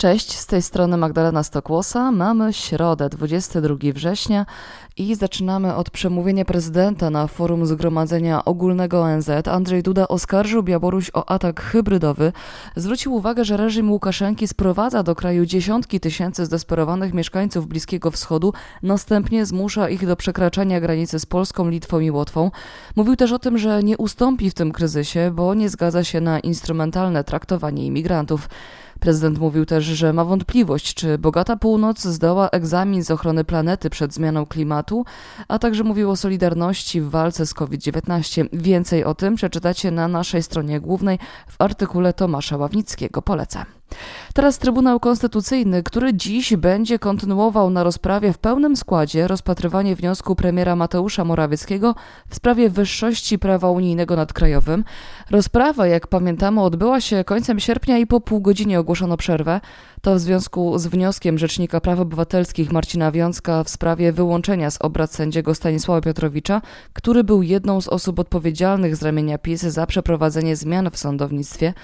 Cześć, z tej strony Magdalena Stokłosa. Mamy środę, 22 września i zaczynamy od przemówienia prezydenta na forum Zgromadzenia Ogólnego ONZ. Andrzej Duda oskarżył Białoruś o atak hybrydowy. Zwrócił uwagę, że reżim Łukaszenki sprowadza do kraju dziesiątki tysięcy zdesperowanych mieszkańców Bliskiego Wschodu, następnie zmusza ich do przekraczania granicy z Polską, Litwą i Łotwą. Mówił też o tym, że nie ustąpi w tym kryzysie, bo nie zgadza się na instrumentalne traktowanie imigrantów. Prezydent mówił też, że ma wątpliwość, czy bogata północ zdoła egzamin z ochrony planety przed zmianą klimatu, a także mówił o solidarności w walce z COVID-19. Więcej o tym przeczytacie na naszej stronie głównej w artykule Tomasza Ławnickiego. Polecam. Teraz Trybunał Konstytucyjny, który dziś będzie kontynuował na rozprawie w pełnym składzie rozpatrywanie wniosku premiera Mateusza Morawieckiego w sprawie wyższości prawa unijnego nad krajowym. Rozprawa, jak pamiętamy, odbyła się końcem sierpnia i po pół godzinie ogłoszono przerwę. To w związku z wnioskiem Rzecznika Praw Obywatelskich Marcina Wiącka w sprawie wyłączenia z obrad sędziego Stanisława Piotrowicza, który był jedną z osób odpowiedzialnych z ramienia PiS za przeprowadzenie zmian w sądownictwie.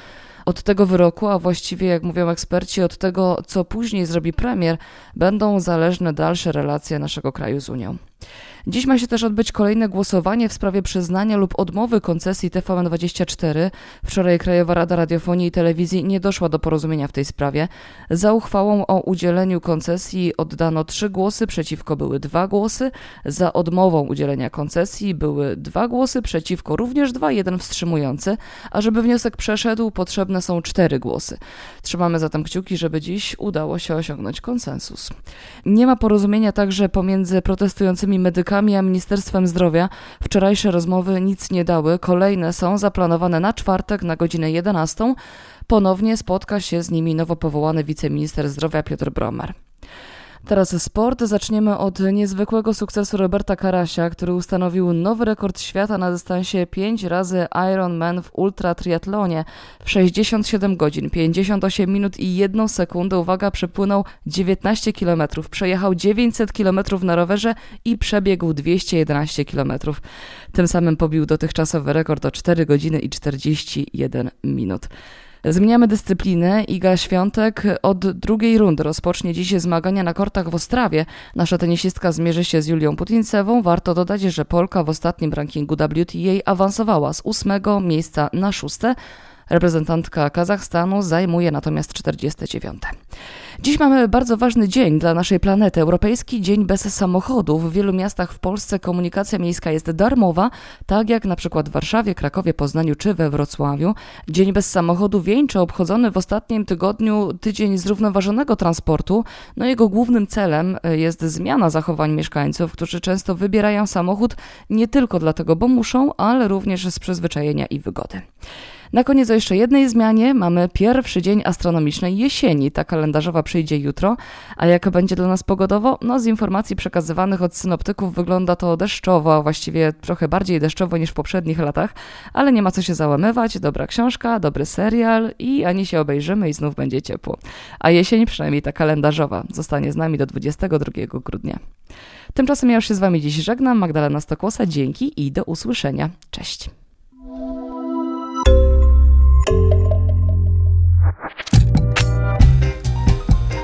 Od tego wyroku, a właściwie, jak mówią eksperci, od tego, co później zrobi premier, będą zależne dalsze relacje naszego kraju z Unią. Dziś ma się też odbyć kolejne głosowanie w sprawie przyznania lub odmowy koncesji TVN24. Wczoraj Krajowa Rada Radiofonii i Telewizji nie doszła do porozumienia w tej sprawie. Za uchwałą o udzieleniu koncesji oddano trzy głosy, przeciwko były dwa głosy. Za odmową udzielenia koncesji były dwa głosy, przeciwko również dwa, jeden wstrzymujący. A żeby wniosek przeszedł, potrzebne są cztery głosy. Trzymamy zatem kciuki, żeby dziś udało się osiągnąć konsensus. Nie ma porozumienia także pomiędzy protestującymi medykami a Ministerstwem Zdrowia. Wczorajsze rozmowy nic nie dały. Kolejne są zaplanowane na czwartek na godzinę 11. Ponownie spotka się z nimi nowo powołany wiceminister zdrowia Piotr Bromer. Teraz sport. Zaczniemy od niezwykłego sukcesu Roberta Karasia, który ustanowił nowy rekord świata na dystansie 5 razy Ironman w ultra triatlonie. W 67 godzin, 58 minut i 1 sekundę, uwaga, przepłynął 19 km, przejechał 900 km na rowerze i przebiegł 211 km. Tym samym pobił dotychczasowy rekord o 4 godziny i 41 minut. Zmieniamy dyscyplinę. Iga Świątek od drugiej rundy rozpocznie dziś zmagania na kortach w Ostrawie. Nasza tenisistka zmierzy się z Julią Putincewą. Warto dodać, że Polka w ostatnim rankingu WTA awansowała z ósmego miejsca na szóste. Reprezentantka Kazachstanu zajmuje natomiast 49. Dziś mamy bardzo ważny dzień dla naszej planety. Europejski Dzień bez samochodów. W wielu miastach w Polsce komunikacja miejska jest darmowa, tak jak na przykład w Warszawie, Krakowie, Poznaniu czy we Wrocławiu. Dzień bez samochodu wieńczy obchodzony w ostatnim tygodniu tydzień zrównoważonego transportu. No jego głównym celem jest zmiana zachowań mieszkańców, którzy często wybierają samochód nie tylko dlatego, bo muszą, ale również z przyzwyczajenia i wygody. Na koniec o jeszcze jednej zmianie. Mamy pierwszy dzień astronomicznej jesieni. Ta kalendarzowa przyjdzie jutro. A jak będzie dla nas pogodowo? No z informacji przekazywanych od synoptyków wygląda to deszczowo, a właściwie trochę bardziej deszczowo niż w poprzednich latach, ale nie ma co się załamywać. Dobra książka, dobry serial i ani się obejrzymy i znów będzie ciepło. A jesień, przynajmniej ta kalendarzowa, zostanie z nami do 22 grudnia. Tymczasem ja już się z Wami dziś żegnam. Magdalena Stokłosa, dzięki i do usłyszenia. Cześć.